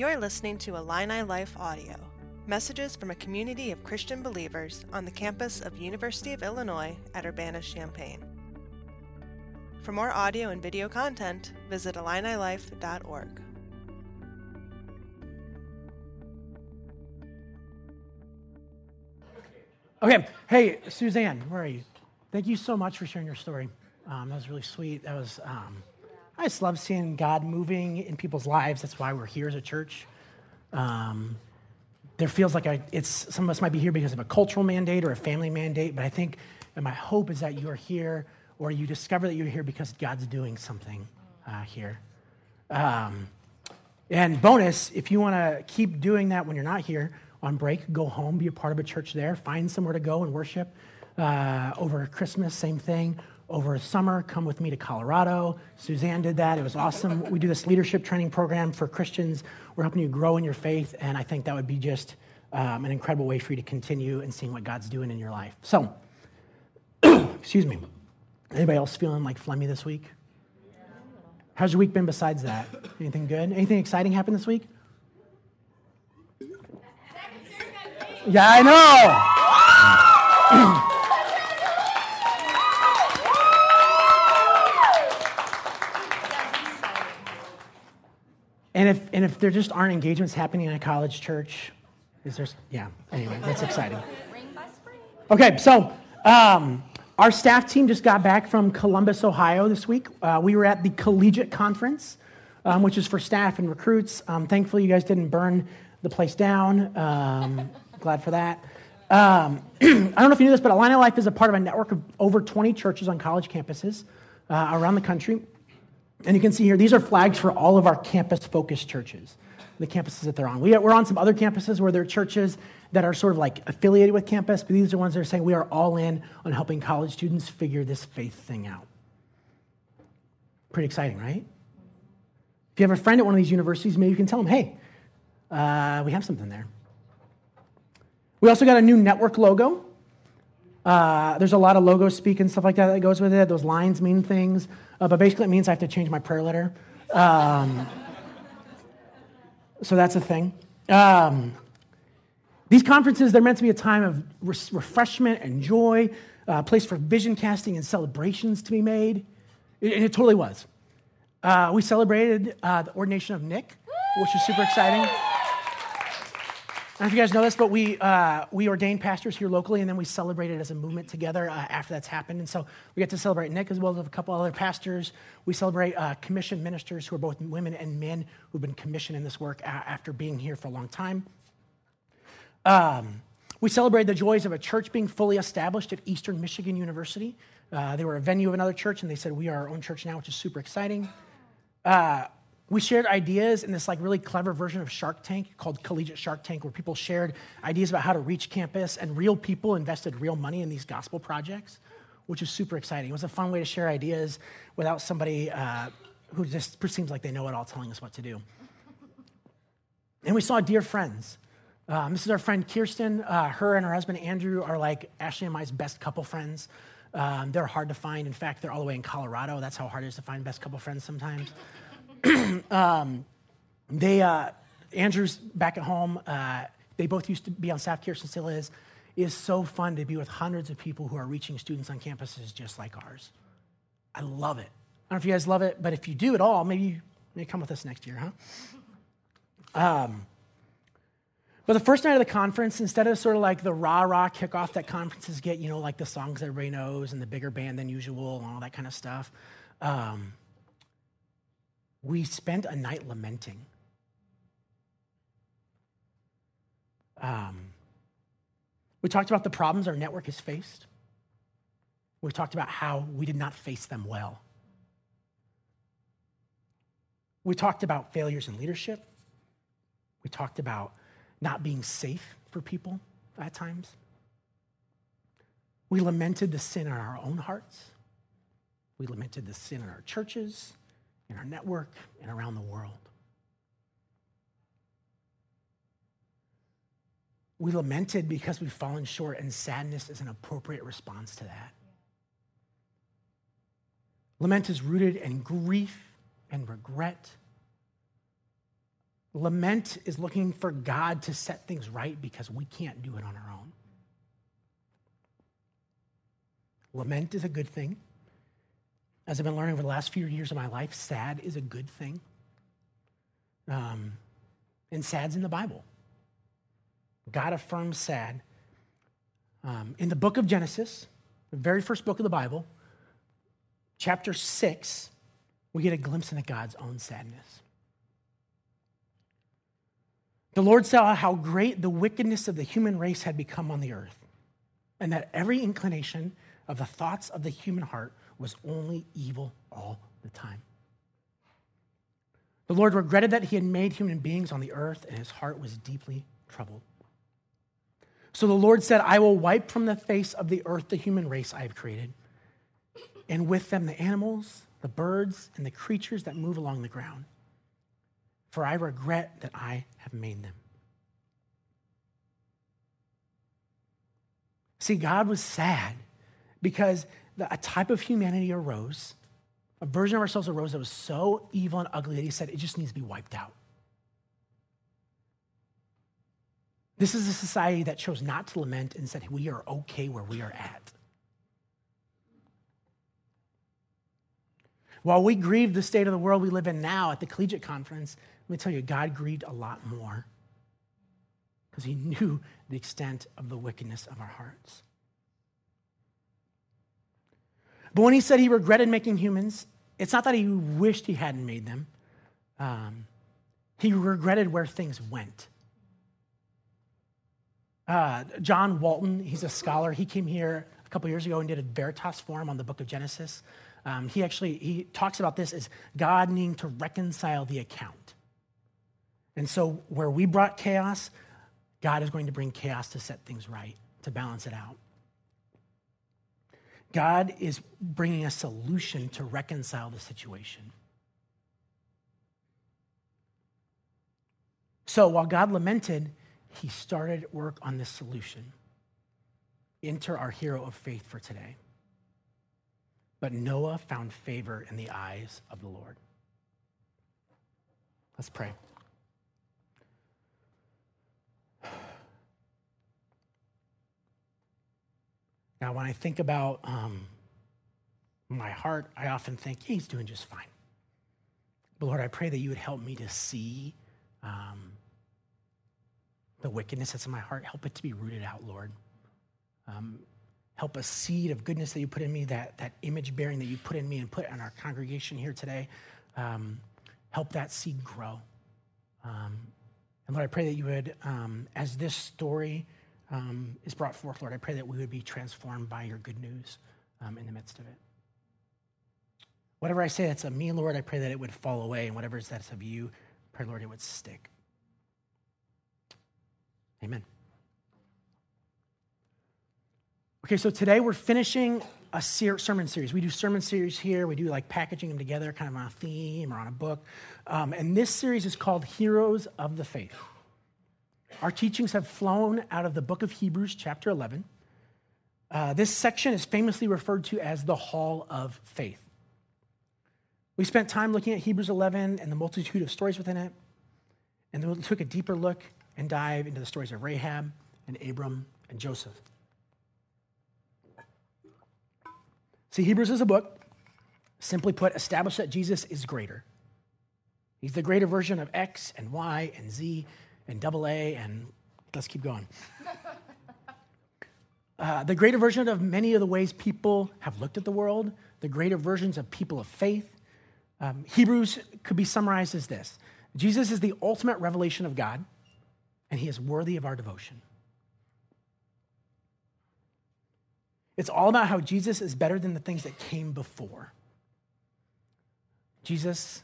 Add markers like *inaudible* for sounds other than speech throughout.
You're listening to Illini Life Audio, messages from a community of Christian believers on the campus of University of Illinois at Urbana-Champaign. For more audio and video content, visit IlliniLife.org. Okay, hey, Suzanne, where are you? Thank you so much for sharing your story. Um, that was really sweet. That was, um, I just love seeing God moving in people's lives. That's why we're here as a church. Um, there feels like a, it's some of us might be here because of a cultural mandate or a family mandate, but I think, and my hope is that you are here or you discover that you're here because God's doing something uh, here. Um, and bonus, if you want to keep doing that when you're not here on break, go home, be a part of a church there, find somewhere to go and worship. Uh, over Christmas, same thing. Over a summer, come with me to Colorado. Suzanne did that. It was awesome. we do this leadership training program for Christians. We're helping you grow in your faith, and I think that would be just um, an incredible way for you to continue and seeing what God's doing in your life. So, *clears throat* excuse me. Anybody else feeling like phlegmy this week? How's your week been besides that? Anything good? Anything exciting happened this week? Yeah, I know. *clears throat* And if, and if there just aren't engagements happening in a college church, is there, yeah, anyway, that's exciting. Okay, so um, our staff team just got back from Columbus, Ohio this week. Uh, we were at the Collegiate Conference, um, which is for staff and recruits. Um, thankfully, you guys didn't burn the place down. Um, glad for that. Um, *clears throat* I don't know if you knew this, but Illini Life is a part of a network of over 20 churches on college campuses uh, around the country. And you can see here, these are flags for all of our campus focused churches, the campuses that they're on. We, are on some other campuses where there are churches that are sort of like affiliated with campus, but these are ones that are saying we are all in on helping college students figure this faith thing out. Pretty exciting, right? If you have a friend at one of these universities, maybe you can tell them, hey, uh, we have something there. We also got a new network logo. Uh, there's a lot of logo speak and stuff like that that goes with it. Those lines mean things. Uh, but basically, it means I have to change my prayer letter. Um, so that's a thing. Um, these conferences, they're meant to be a time of refreshment and joy, a uh, place for vision casting and celebrations to be made. And it totally was. Uh, we celebrated uh, the ordination of Nick, which was super exciting. I don't know if you guys know this, but we, uh, we ordained pastors here locally, and then we celebrated as a movement together uh, after that's happened. And so we get to celebrate Nick as well as a couple other pastors. We celebrate uh, commissioned ministers who are both women and men who've been commissioned in this work after being here for a long time. Um, we celebrated the joys of a church being fully established at Eastern Michigan University. Uh, they were a venue of another church, and they said, We are our own church now, which is super exciting. We shared ideas in this like really clever version of Shark Tank called Collegiate Shark Tank, where people shared ideas about how to reach campus, and real people invested real money in these gospel projects, which is super exciting. It was a fun way to share ideas without somebody uh, who just seems like they know it all telling us what to do. And we saw dear friends. Um, this is our friend Kirsten. Uh, her and her husband Andrew are like Ashley and my's best couple friends. Um, they're hard to find. In fact, they're all the way in Colorado. That's how hard it is to find best couple friends sometimes. *clears throat* um, they, uh, Andrew's back at home. Uh, they both used to be on staff. Kirsten still is. It is so fun to be with hundreds of people who are reaching students on campuses just like ours. I love it. I don't know if you guys love it, but if you do at all, maybe you may come with us next year, huh? Um, but the first night of the conference, instead of sort of like the rah rah kickoff that conferences get, you know, like the songs that everybody knows and the bigger band than usual and all that kind of stuff, um, we spent a night lamenting. Um, we talked about the problems our network has faced. We talked about how we did not face them well. We talked about failures in leadership. We talked about not being safe for people at times. We lamented the sin in our own hearts. We lamented the sin in our churches in our network, and around the world. We lamented because we've fallen short, and sadness is an appropriate response to that. Lament is rooted in grief and regret Lament is looking for God to set things right because we can't do it on our own. Lament is a good thing. As I've been learning over the last few years of my life, sad is a good thing. Um, and sad's in the Bible. God affirms sad. Um, in the book of Genesis, the very first book of the Bible, chapter 6, we get a glimpse into God's own sadness. The Lord saw how great the wickedness of the human race had become on the earth, and that every inclination of the thoughts of the human heart was only evil all the time. The Lord regretted that he had made human beings on the earth, and his heart was deeply troubled. So the Lord said, I will wipe from the face of the earth the human race I have created, and with them the animals, the birds, and the creatures that move along the ground. For I regret that I have made them. See, God was sad because a type of humanity arose, a version of ourselves arose that was so evil and ugly that he said it just needs to be wiped out. This is a society that chose not to lament and said, We are okay where we are at. While we grieve the state of the world we live in now at the collegiate conference, let me tell you, God grieved a lot more because he knew the extent of the wickedness of our hearts. But when he said he regretted making humans, it's not that he wished he hadn't made them. Um, he regretted where things went. Uh, John Walton, he's a scholar. He came here a couple years ago and did a Veritas forum on the book of Genesis. Um, he actually he talks about this as God needing to reconcile the account. And so, where we brought chaos, God is going to bring chaos to set things right, to balance it out. God is bringing a solution to reconcile the situation. So, while God lamented, he started work on this solution. Enter our hero of faith for today. But Noah found favor in the eyes of the Lord. Let's pray. Now, when I think about um, my heart, I often think, he's doing just fine. But Lord, I pray that you would help me to see um, the wickedness that's in my heart. Help it to be rooted out, Lord. Um, help a seed of goodness that you put in me, that, that image bearing that you put in me and put in our congregation here today. Um, help that seed grow. Um, and Lord, I pray that you would, um, as this story um, is brought forth, Lord, I pray that we would be transformed by your good news um, in the midst of it. Whatever I say that's of me, Lord, I pray that it would fall away, and whatever is that's of you, pray, Lord, it would stick. Amen. Okay, so today we're finishing a ser- sermon series. We do sermon series here. We do like packaging them together, kind of on a theme or on a book. Um, and this series is called Heroes of the Faith. Our teachings have flown out of the book of Hebrews, chapter 11. Uh, this section is famously referred to as the Hall of Faith. We spent time looking at Hebrews 11 and the multitude of stories within it, and then we took a deeper look and dive into the stories of Rahab and Abram and Joseph. See, Hebrews is a book, simply put, established that Jesus is greater. He's the greater version of X and Y and Z and double A, and let's keep going. Uh, the greater version of many of the ways people have looked at the world, the greater versions of people of faith. Um, Hebrews could be summarized as this Jesus is the ultimate revelation of God and he is worthy of our devotion. It's all about how Jesus is better than the things that came before. Jesus,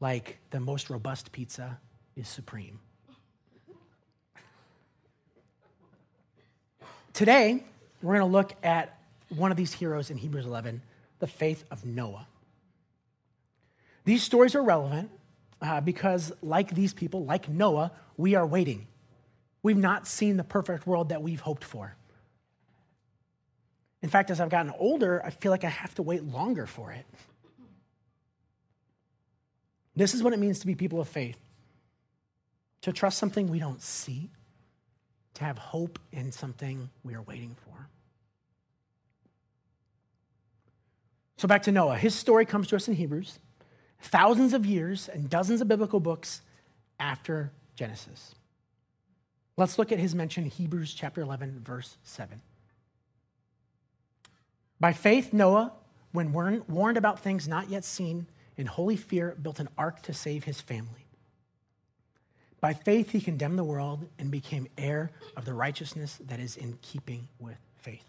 like the most robust pizza, is supreme. Today, we're going to look at one of these heroes in Hebrews 11, the faith of Noah. These stories are relevant uh, because, like these people, like Noah, we are waiting. We've not seen the perfect world that we've hoped for. In fact, as I've gotten older, I feel like I have to wait longer for it. This is what it means to be people of faith. to trust something we don't see, to have hope in something we are waiting for. So back to Noah. His story comes to us in Hebrews, thousands of years and dozens of biblical books after Genesis. Let's look at his mention, in Hebrews chapter 11, verse 7. By faith, Noah, when warned about things not yet seen, in holy fear, built an ark to save his family. By faith, he condemned the world and became heir of the righteousness that is in keeping with faith.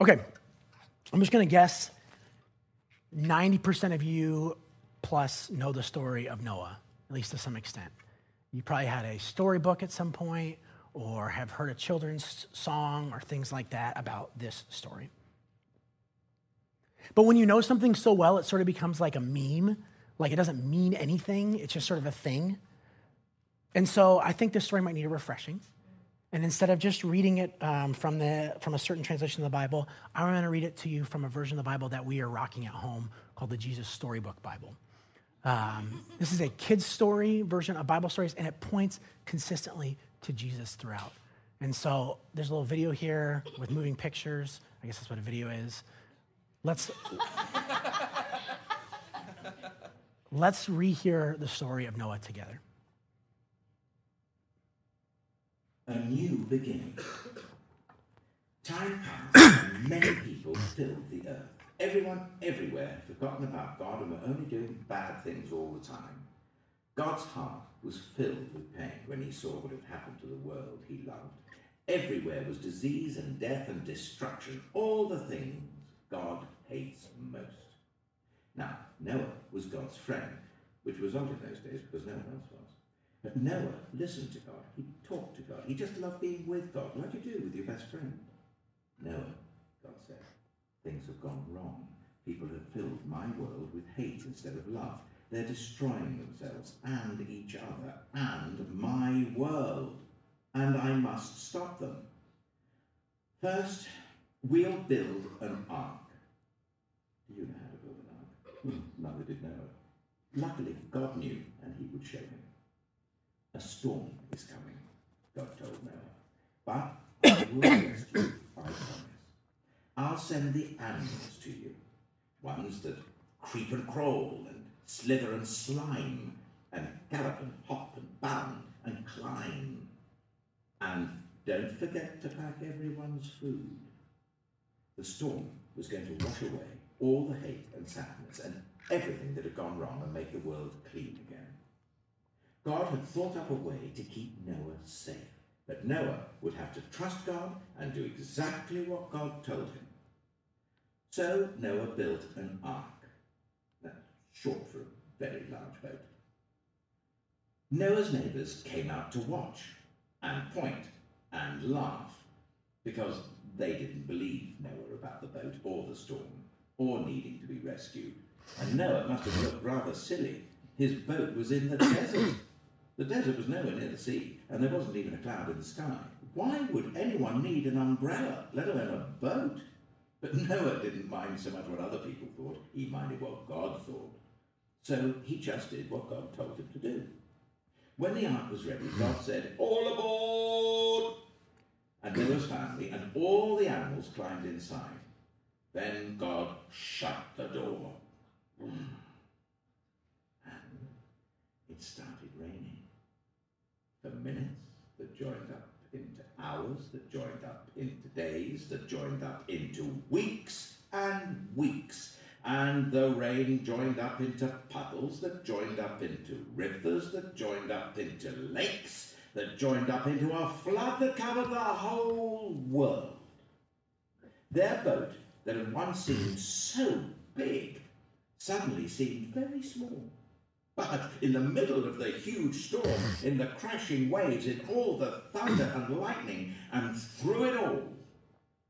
Okay, I'm just going to guess 90% of you plus know the story of Noah, at least to some extent. You probably had a storybook at some point or have heard a children's song or things like that about this story. But when you know something so well, it sort of becomes like a meme. Like it doesn't mean anything, it's just sort of a thing. And so I think this story might need a refreshing. And instead of just reading it um, from, the, from a certain translation of the Bible, I'm going to read it to you from a version of the Bible that we are rocking at home called the Jesus Storybook Bible. Um, this is a kid's story version of Bible stories, and it points consistently to Jesus throughout. And so there's a little video here with moving pictures. I guess that's what a video is. Let's let's rehear the story of Noah together. A new beginning. Time passed and many people filled the earth. Everyone everywhere had forgotten about God and were only doing bad things all the time. God's heart was filled with pain when he saw what had happened to the world he loved. Everywhere was disease and death and destruction, all the things God hates most. Now, Noah was God's friend, which was odd in those days because no one else was. But Noah listened to God. He talked to God. He just loved being with God, like you do with your best friend. Noah, God said, things have gone wrong. People have filled my world with hate instead of love. They're destroying themselves and each other and my world. And I must stop them. First, we'll build an ark. Do you know how to build an ark? Hmm, *laughs* neither did Noah. Luckily, God knew, and he would show him. A storm is coming, God told Noah. But I will rescue you, I promise. I'll send the animals to you, ones that creep and crawl and slither and slime, and gallop and hop and bound and climb. And don't forget to pack everyone's food. The storm was going to wash away all the hate and sadness and everything that had gone wrong and make the world clean again. God had thought up a way to keep Noah safe, but Noah would have to trust God and do exactly what God told him. So Noah built an ark That's short for a very large boat. Noah's neighbours came out to watch and point and laugh because they didn't believe Noah about the boat or the storm or needing to be rescued. And Noah must have looked rather silly. His boat was in the *coughs* desert. The desert was nowhere near the sea, and there wasn't even a cloud in the sky. Why would anyone need an umbrella, let alone a boat? But *laughs* Noah didn't mind so much what other people thought, he minded what God thought. So he just did what God told him to do. When the ark was ready, God said, All aboard! And Noah's family and all the animals climbed inside. Then God shut the door. And it started raining. The minutes that joined up into hours, that joined up into days, that joined up into weeks and weeks and the rain joined up into puddles that joined up into rivers that joined up into lakes that joined up into a flood that covered the whole world. Their boat, that had once seemed so big, suddenly seemed very small. But in the middle of the huge storm, in the crashing waves, in all the thunder and lightning, and through it all,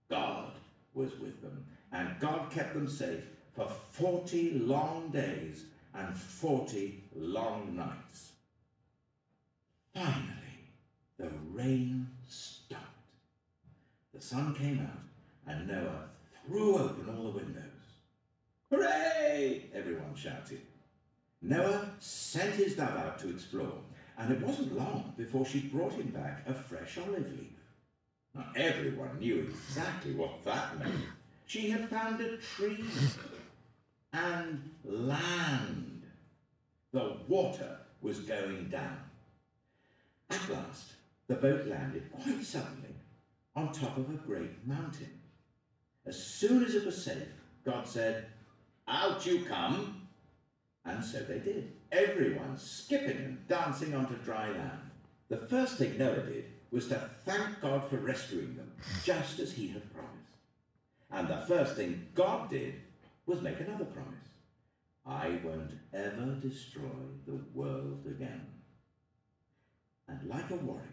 God was with them, and God kept them safe for 40 long days and 40 long nights. Finally, the rain stopped. The sun came out, and Noah threw open all the windows. Hooray! Everyone shouted. Noah sent his dove out to explore, and it wasn't long before she brought him back a fresh olive leaf. Now, everyone knew exactly what that meant. She had found a tree and land. The water was going down. At last, the boat landed quite suddenly on top of a great mountain. As soon as it was safe, God said, Out you come. And so they did, everyone skipping and dancing onto dry land. The first thing Noah did was to thank God for rescuing them, just as he had promised. And the first thing God did was make another promise. I won't ever destroy the world again. And like a warrior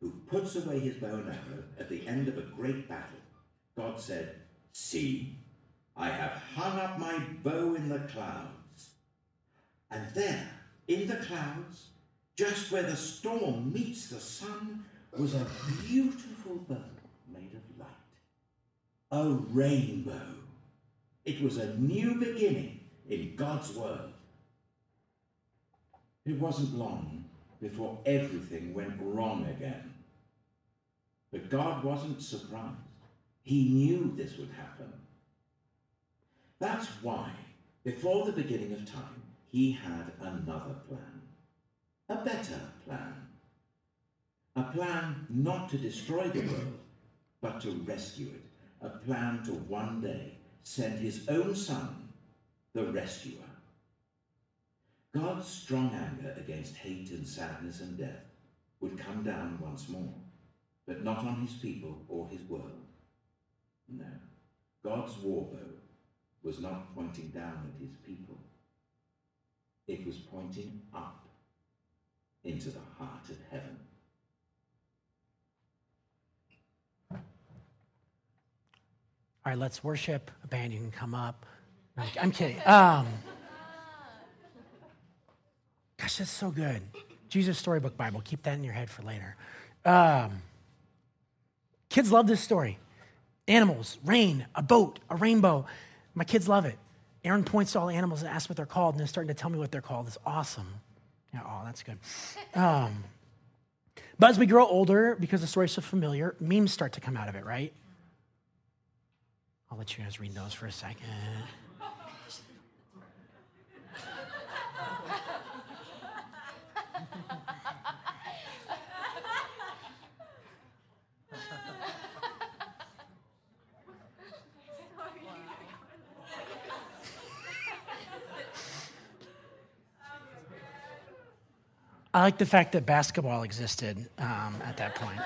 who puts away his bow and arrow at the end of a great battle, God said, See, I have hung up my bow in the clouds. And there, in the clouds, just where the storm meets the sun, was a beautiful bow made of light. A rainbow. It was a new beginning in God's world. It wasn't long before everything went wrong again. But God wasn't surprised. He knew this would happen. That's why, before the beginning of time, he had another plan. A better plan. A plan not to destroy the world, but to rescue it. A plan to one day send his own son, the rescuer. God's strong anger against hate and sadness and death would come down once more, but not on his people or his world. No, God's war bow was not pointing down at his people. It was pointing up into the heart of heaven. All right, let's worship. A band, you can come up. I'm, I'm kidding. Um, gosh, that's so good. Jesus Storybook Bible. Keep that in your head for later. Um, kids love this story. Animals, rain, a boat, a rainbow. My kids love it. Aaron points to all the animals and asks what they're called, and they're starting to tell me what they're called. It's awesome. Yeah, oh, that's good. Um, but as we grow older, because the story's so familiar, memes start to come out of it, right? I'll let you guys read those for a second. I like the fact that basketball existed um, at that point.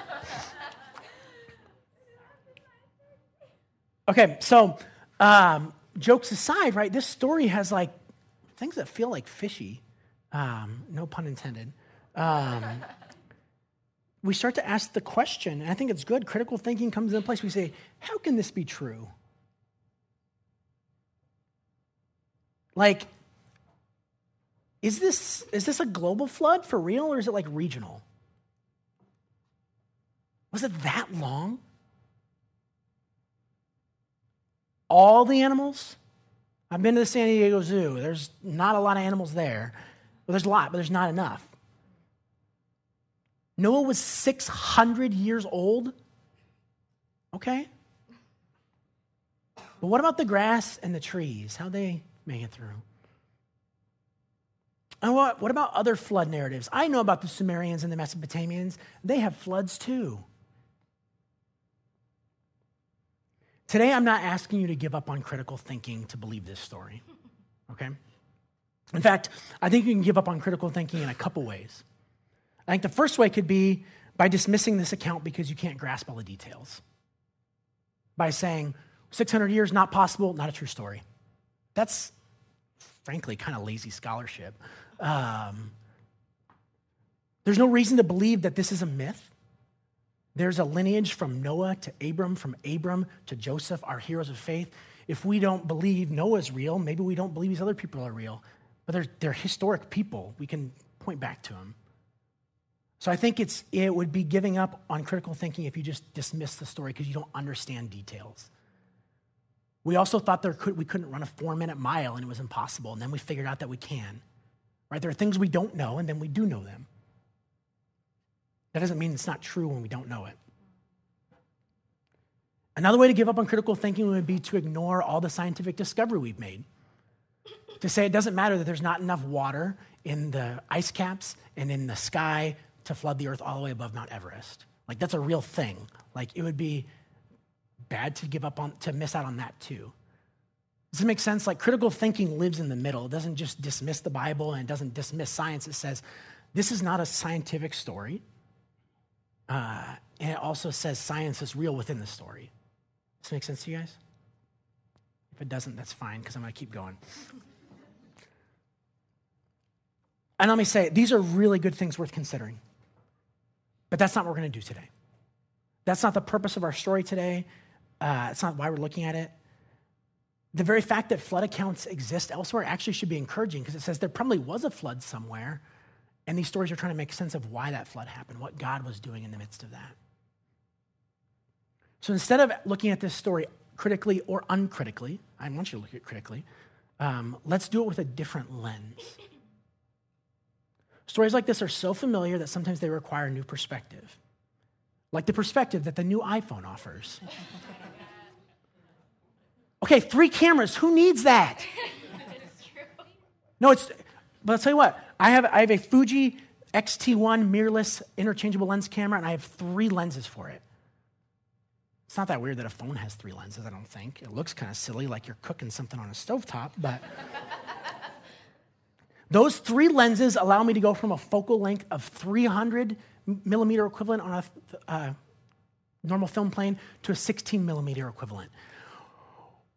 Okay, so um, jokes aside, right? This story has like things that feel like fishy. Um, no pun intended. Um, we start to ask the question, and I think it's good. Critical thinking comes in place. We say, how can this be true? Like, is this, is this a global flood for real, or is it like regional? Was it that long? All the animals? I've been to the San Diego Zoo. There's not a lot of animals there. Well, there's a lot, but there's not enough. Noah was 600 years old. Okay. But what about the grass and the trees? How they make it through? And what, what about other flood narratives? I know about the Sumerians and the Mesopotamians. They have floods too. Today, I'm not asking you to give up on critical thinking to believe this story, okay? In fact, I think you can give up on critical thinking in a couple ways. I think the first way could be by dismissing this account because you can't grasp all the details. By saying, 600 years, not possible, not a true story. That's frankly kind of lazy scholarship. Um, there's no reason to believe that this is a myth. There's a lineage from Noah to Abram, from Abram to Joseph, our heroes of faith. If we don't believe Noah's real, maybe we don't believe these other people are real. But they're, they're historic people. We can point back to them. So I think it's, it would be giving up on critical thinking if you just dismiss the story because you don't understand details. We also thought there could, we couldn't run a four minute mile and it was impossible. And then we figured out that we can. Right? There are things we don't know, and then we do know them. That doesn't mean it's not true when we don't know it. Another way to give up on critical thinking would be to ignore all the scientific discovery we've made. To say it doesn't matter that there's not enough water in the ice caps and in the sky to flood the earth all the way above Mount Everest. Like, that's a real thing. Like, it would be bad to give up on, to miss out on that too. Does it make sense? Like, critical thinking lives in the middle. It doesn't just dismiss the Bible and it doesn't dismiss science. It says, this is not a scientific story. Uh, and it also says science is real within the story. Does this make sense to you guys? If it doesn't, that's fine because I'm going to keep going. And let me say, these are really good things worth considering. But that's not what we're going to do today. That's not the purpose of our story today. Uh, it's not why we're looking at it. The very fact that flood accounts exist elsewhere actually should be encouraging because it says there probably was a flood somewhere, and these stories are trying to make sense of why that flood happened, what God was doing in the midst of that. So instead of looking at this story critically or uncritically, I want you to look at it critically, um, let's do it with a different lens. Stories like this are so familiar that sometimes they require a new perspective, like the perspective that the new iPhone offers. Okay, three cameras, who needs that? *laughs* No, it's, but I'll tell you what, I have, I have a Fuji X-T1 mirrorless interchangeable lens camera, and I have three lenses for it. It's not that weird that a phone has three lenses, I don't think. It looks kind of silly, like you're cooking something on a stovetop, but *laughs* those three lenses allow me to go from a focal length of 300 millimeter equivalent on a uh, normal film plane to a 16 millimeter equivalent.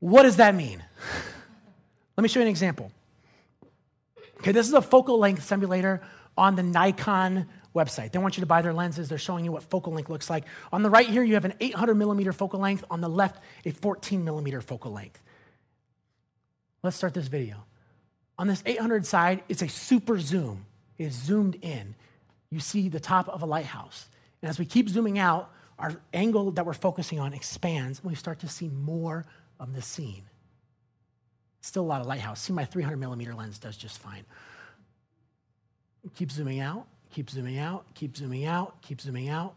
What does that mean? Let me show you an example. Okay, this is a focal length simulator on the Nikon website. They want you to buy their lenses. They're showing you what focal length looks like. On the right here, you have an 800 millimeter focal length. On the left, a 14 millimeter focal length. Let's start this video. On this 800 side, it's a super zoom. It is zoomed in. You see the top of a lighthouse. And as we keep zooming out, our angle that we're focusing on expands, and we start to see more of the scene. Still a lot of lighthouse. See, my 300 millimeter lens does just fine. Keep zooming out, keep zooming out, keep zooming out, keep zooming out.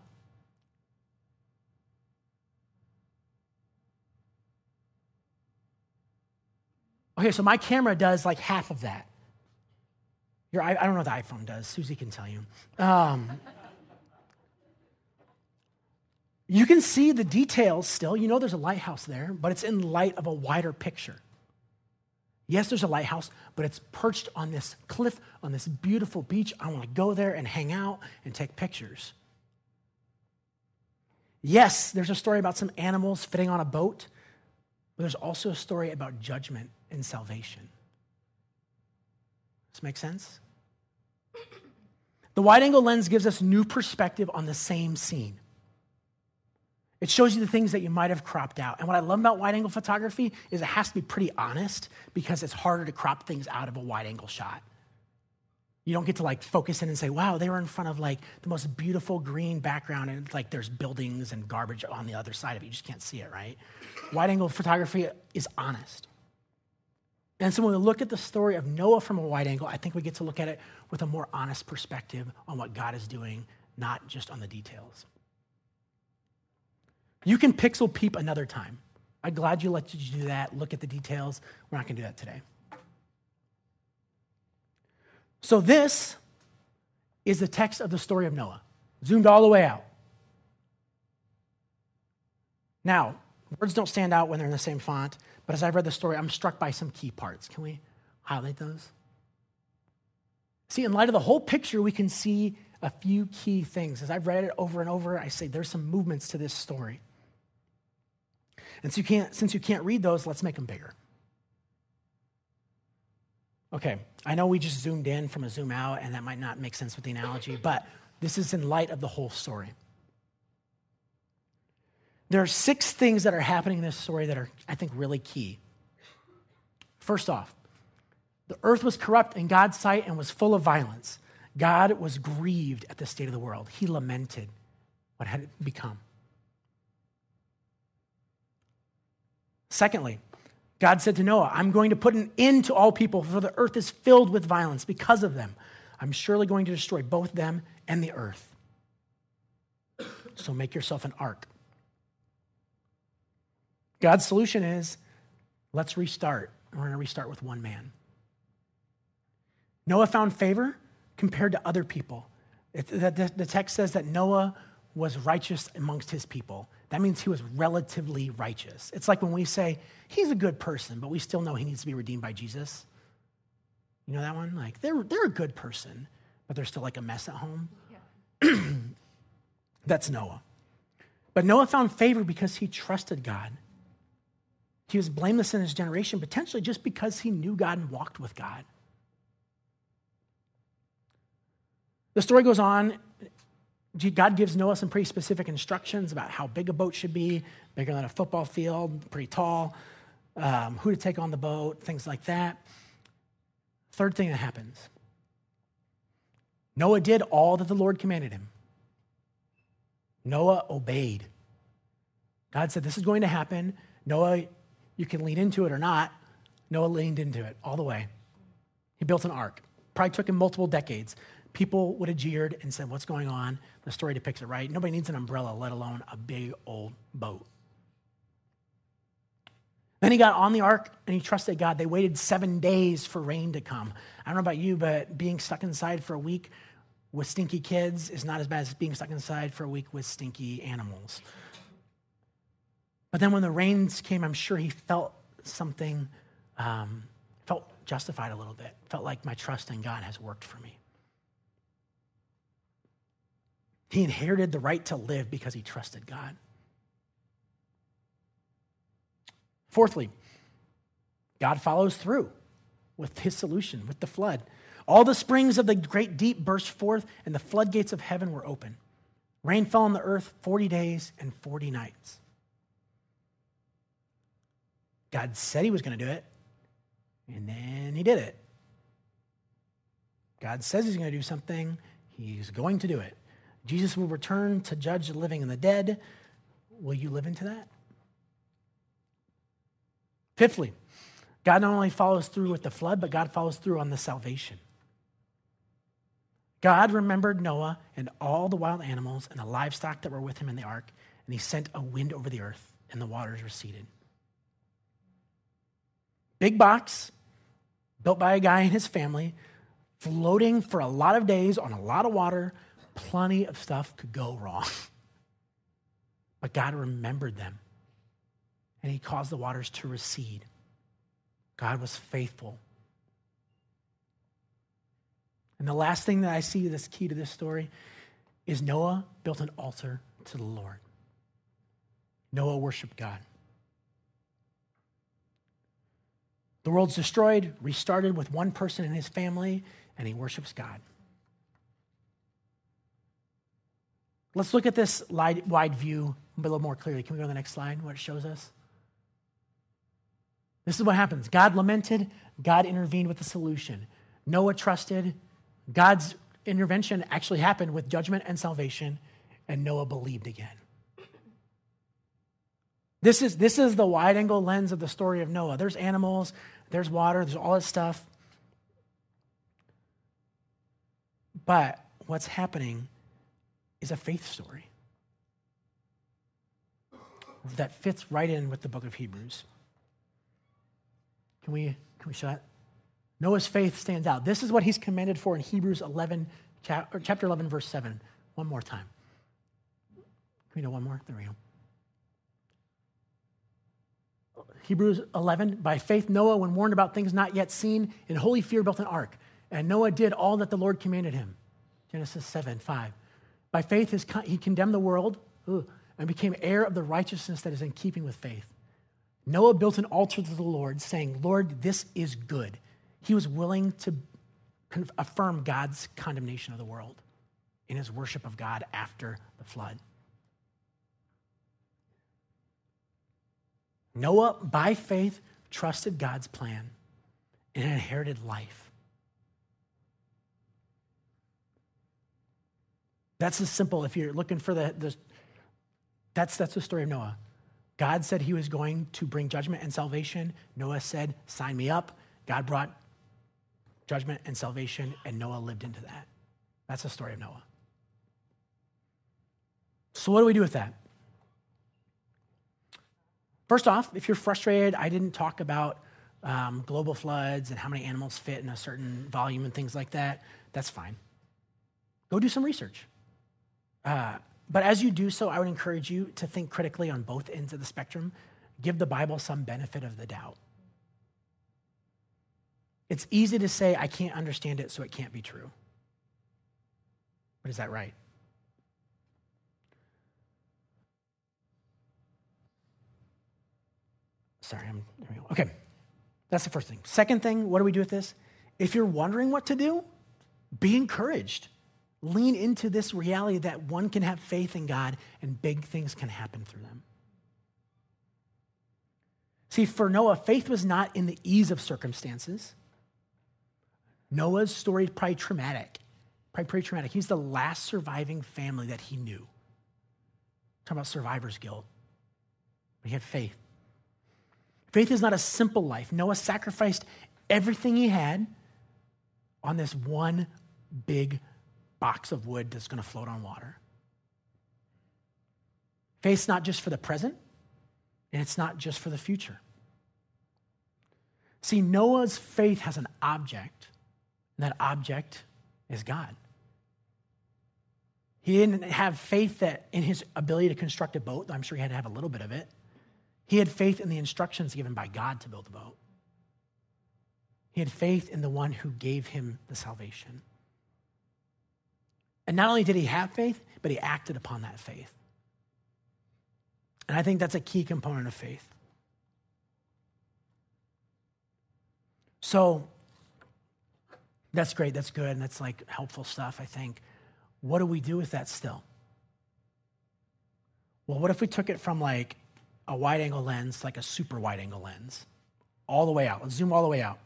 Okay, so my camera does like half of that. Your, I, I don't know what the iPhone does. Susie can tell you. Um, you can see the details still. You know there's a lighthouse there, but it's in light of a wider picture. Yes, there's a lighthouse, but it's perched on this cliff, on this beautiful beach. I want to go there and hang out and take pictures. Yes, there's a story about some animals fitting on a boat, but there's also a story about judgment and salvation. Does this make sense? The wide angle lens gives us new perspective on the same scene. It shows you the things that you might have cropped out. And what I love about wide angle photography is it has to be pretty honest because it's harder to crop things out of a wide angle shot. You don't get to like focus in and say, wow, they were in front of like the most beautiful green background and like there's buildings and garbage on the other side of it. You just can't see it, right? Wide angle photography is honest. And so when we look at the story of Noah from a wide angle, I think we get to look at it with a more honest perspective on what God is doing, not just on the details. You can pixel peep another time. I'm glad you let you do that. Look at the details. We're not going to do that today. So, this is the text of the story of Noah, zoomed all the way out. Now, words don't stand out when they're in the same font, but as I've read the story, I'm struck by some key parts. Can we highlight those? See, in light of the whole picture, we can see a few key things. As I've read it over and over, I say there's some movements to this story. And so you can't, since you can't read those, let's make them bigger. Okay, I know we just zoomed in from a zoom out, and that might not make sense with the analogy, but this is in light of the whole story. There are six things that are happening in this story that are, I think, really key. First off, the earth was corrupt in God's sight and was full of violence. God was grieved at the state of the world. He lamented what had become. Secondly, God said to Noah, I'm going to put an end to all people, for the earth is filled with violence because of them. I'm surely going to destroy both them and the earth. So make yourself an ark. God's solution is let's restart. We're going to restart with one man. Noah found favor compared to other people. It, the, the text says that Noah was righteous amongst his people. That means he was relatively righteous. It's like when we say, he's a good person, but we still know he needs to be redeemed by Jesus. You know that one? Like, they're, they're a good person, but they're still like a mess at home. Yeah. *clears throat* That's Noah. But Noah found favor because he trusted God. He was blameless in his generation, potentially just because he knew God and walked with God. The story goes on. God gives Noah some pretty specific instructions about how big a boat should be, bigger than a football field, pretty tall, um, who to take on the boat, things like that. Third thing that happens Noah did all that the Lord commanded him. Noah obeyed. God said, This is going to happen. Noah, you can lean into it or not. Noah leaned into it all the way. He built an ark. Probably took him multiple decades people would have jeered and said, What's going on? The story depicts it right. Nobody needs an umbrella, let alone a big old boat. Then he got on the ark and he trusted God. They waited seven days for rain to come. I don't know about you, but being stuck inside for a week with stinky kids is not as bad as being stuck inside for a week with stinky animals. But then when the rains came, I'm sure he felt something, um, felt justified a little bit, felt like my trust in God has worked for me. He inherited the right to live because he trusted God. Fourthly, God follows through with his solution, with the flood. All the springs of the great deep burst forth, and the floodgates of heaven were open. Rain fell on the earth 40 days and 40 nights. God said he was going to do it, and then he did it. God says he's going to do something, he's going to do it. Jesus will return to judge the living and the dead. Will you live into that? Fifthly, God not only follows through with the flood, but God follows through on the salvation. God remembered Noah and all the wild animals and the livestock that were with him in the ark, and he sent a wind over the earth, and the waters receded. Big box, built by a guy and his family, floating for a lot of days on a lot of water, plenty of stuff could go wrong. *laughs* But God remembered them and he caused the waters to recede. God was faithful. And the last thing that I see that's key to this story is Noah built an altar to the Lord. Noah worshiped God. The world's destroyed, restarted with one person and his family, and he worships God. Let's look at this wide view a little more clearly. Can we go to the next slide, what it shows us? This is what happens God lamented, God intervened with the solution. Noah trusted, God's intervention actually happened with judgment and salvation, and Noah believed again. This is, this is the wide angle lens of the story of Noah. There's animals, there's water, there's all this stuff. But what's happening is a faith story that fits right in with the book of Hebrews. Can we, can we show that? Noah's faith stands out. This is what he's commended for in Hebrews 11, chapter 11, verse 7. One more time. Can we know one more? There we go. Hebrews 11, by faith, Noah, when warned about things not yet seen, in holy fear built an ark. And Noah did all that the Lord commanded him. Genesis 7, 5. By faith, he condemned the world and became heir of the righteousness that is in keeping with faith. Noah built an altar to the Lord, saying, Lord, this is good. He was willing to affirm God's condemnation of the world in his worship of God after the flood. Noah, by faith, trusted God's plan and inherited life. That's the simple, if you're looking for the, the that's, that's the story of Noah. God said he was going to bring judgment and salvation. Noah said, Sign me up. God brought judgment and salvation, and Noah lived into that. That's the story of Noah. So, what do we do with that? First off, if you're frustrated, I didn't talk about um, global floods and how many animals fit in a certain volume and things like that. That's fine. Go do some research. Uh, but as you do so, I would encourage you to think critically on both ends of the spectrum. Give the Bible some benefit of the doubt. It's easy to say, I can't understand it, so it can't be true. But is that right? Sorry, I'm, okay. That's the first thing. Second thing, what do we do with this? If you're wondering what to do, be encouraged lean into this reality that one can have faith in God and big things can happen through them. See, for Noah, faith was not in the ease of circumstances. Noah's story is probably traumatic, probably pretty traumatic. He's the last surviving family that he knew. Talking about survivor's guilt. But he had faith. Faith is not a simple life. Noah sacrificed everything he had on this one big box of wood that's going to float on water. Faith's not just for the present, and it's not just for the future. See, Noah's faith has an object, and that object is God. He didn't have faith that in his ability to construct a boat, I'm sure he had to have a little bit of it. He had faith in the instructions given by God to build the boat. He had faith in the one who gave him the salvation. And not only did he have faith, but he acted upon that faith. And I think that's a key component of faith. So that's great, that's good, and that's like helpful stuff, I think. What do we do with that still? Well, what if we took it from like a wide angle lens, like a super wide angle lens, all the way out? Let's zoom all the way out.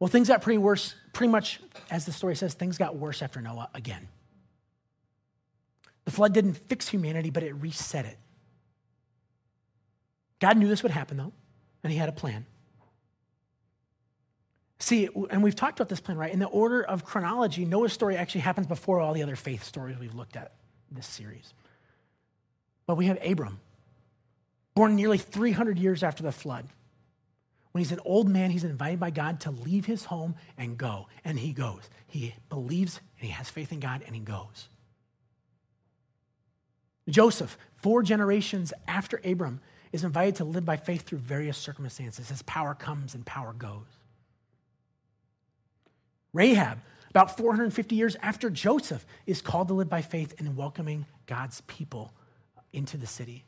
Well, things got pretty worse, pretty much, as the story says, things got worse after Noah again. The flood didn't fix humanity, but it reset it. God knew this would happen, though, and He had a plan. See, and we've talked about this plan, right? In the order of chronology, Noah's story actually happens before all the other faith stories we've looked at in this series. But we have Abram, born nearly 300 years after the flood. When he's an old man, he's invited by God to leave his home and go. And he goes. He believes and he has faith in God and he goes. Joseph, four generations after Abram, is invited to live by faith through various circumstances. His power comes and power goes. Rahab, about 450 years after Joseph, is called to live by faith in welcoming God's people into the city.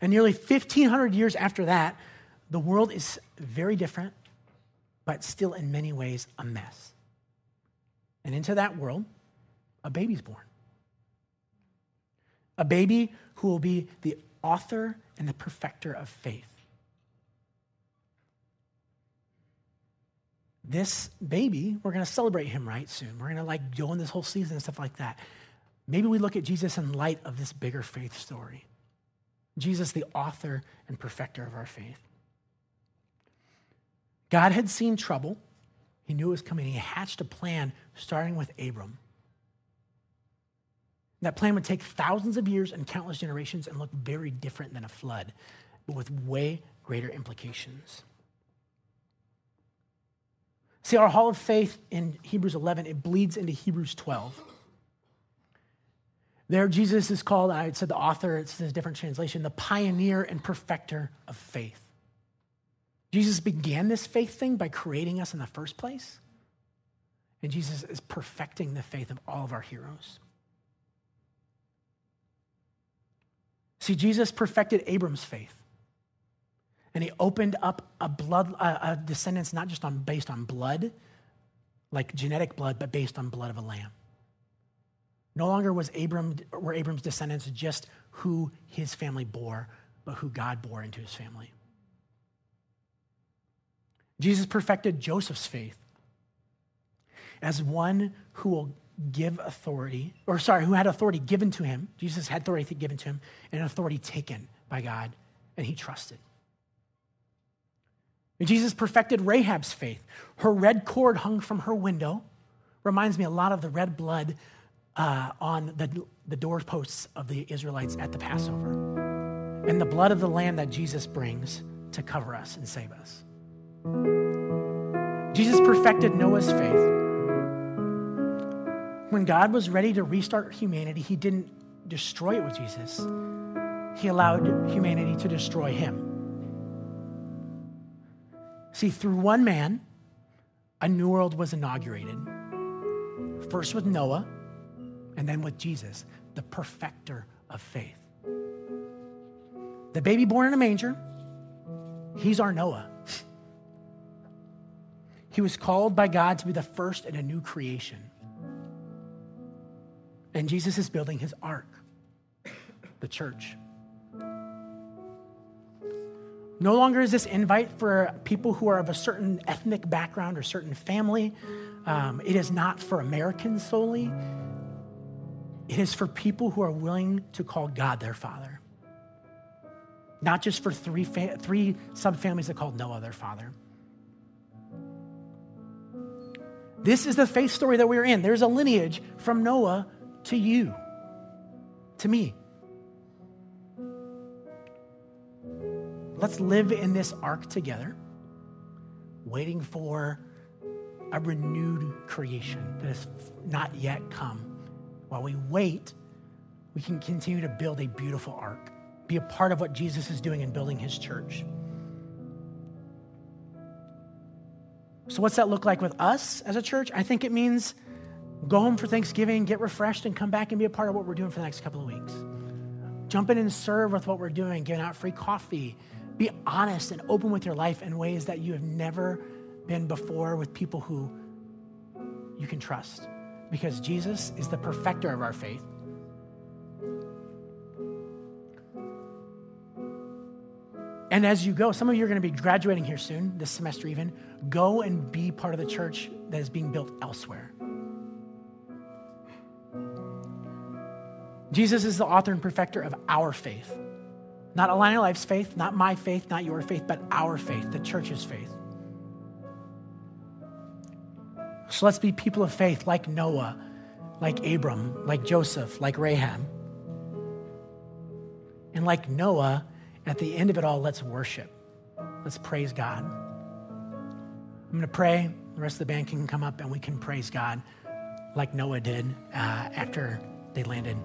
And nearly 1,500 years after that, the world is very different, but still in many ways a mess. And into that world, a baby's born. A baby who will be the author and the perfecter of faith. This baby, we're going to celebrate him right soon. We're going to like go in this whole season and stuff like that. Maybe we look at Jesus in light of this bigger faith story. Jesus, the author and perfecter of our faith. God had seen trouble. He knew it was coming. He hatched a plan starting with Abram. That plan would take thousands of years and countless generations and look very different than a flood, but with way greater implications. See, our hall of faith in Hebrews 11, it bleeds into Hebrews 12. There, Jesus is called, I said the author, it's a different translation, the pioneer and perfecter of faith. Jesus began this faith thing by creating us in the first place. And Jesus is perfecting the faith of all of our heroes. See, Jesus perfected Abram's faith. And he opened up a blood, a, a descendants not just on, based on blood, like genetic blood, but based on blood of a lamb. No longer was Abram, were Abram's descendants just who his family bore, but who God bore into his family. Jesus perfected Joseph's faith as one who will give authority, or sorry, who had authority given to him. Jesus had authority given to him and authority taken by God, and he trusted. And Jesus perfected Rahab's faith. Her red cord hung from her window. Reminds me a lot of the red blood uh, on the, the doorposts of the Israelites at the Passover. And the blood of the lamb that Jesus brings to cover us and save us. Jesus perfected Noah's faith. When God was ready to restart humanity, he didn't destroy it with Jesus, he allowed humanity to destroy him. See, through one man, a new world was inaugurated. First with Noah, and then with Jesus, the perfecter of faith. The baby born in a manger, he's our Noah. *laughs* He was called by God to be the first in a new creation. And Jesus is building his ark, the church. No longer is this invite for people who are of a certain ethnic background or certain family. Um, it is not for Americans solely. It is for people who are willing to call God their father. Not just for three, fa- three subfamilies that called Noah their father. This is the faith story that we're in. There's a lineage from Noah to you, to me. Let's live in this ark together, waiting for a renewed creation that has not yet come. While we wait, we can continue to build a beautiful ark, be a part of what Jesus is doing in building his church. So, what's that look like with us as a church? I think it means go home for Thanksgiving, get refreshed, and come back and be a part of what we're doing for the next couple of weeks. Jump in and serve with what we're doing, giving out free coffee, be honest and open with your life in ways that you have never been before with people who you can trust. Because Jesus is the perfecter of our faith. And as you go, some of you are going to be graduating here soon, this semester even. Go and be part of the church that is being built elsewhere. Jesus is the author and perfecter of our faith. Not Align Life's faith, not my faith, not your faith, but our faith, the church's faith. So let's be people of faith like Noah, like Abram, like Joseph, like Rahab. And like Noah, at the end of it all, let's worship. Let's praise God. I'm going to pray. The rest of the band can come up and we can praise God like Noah did uh, after they landed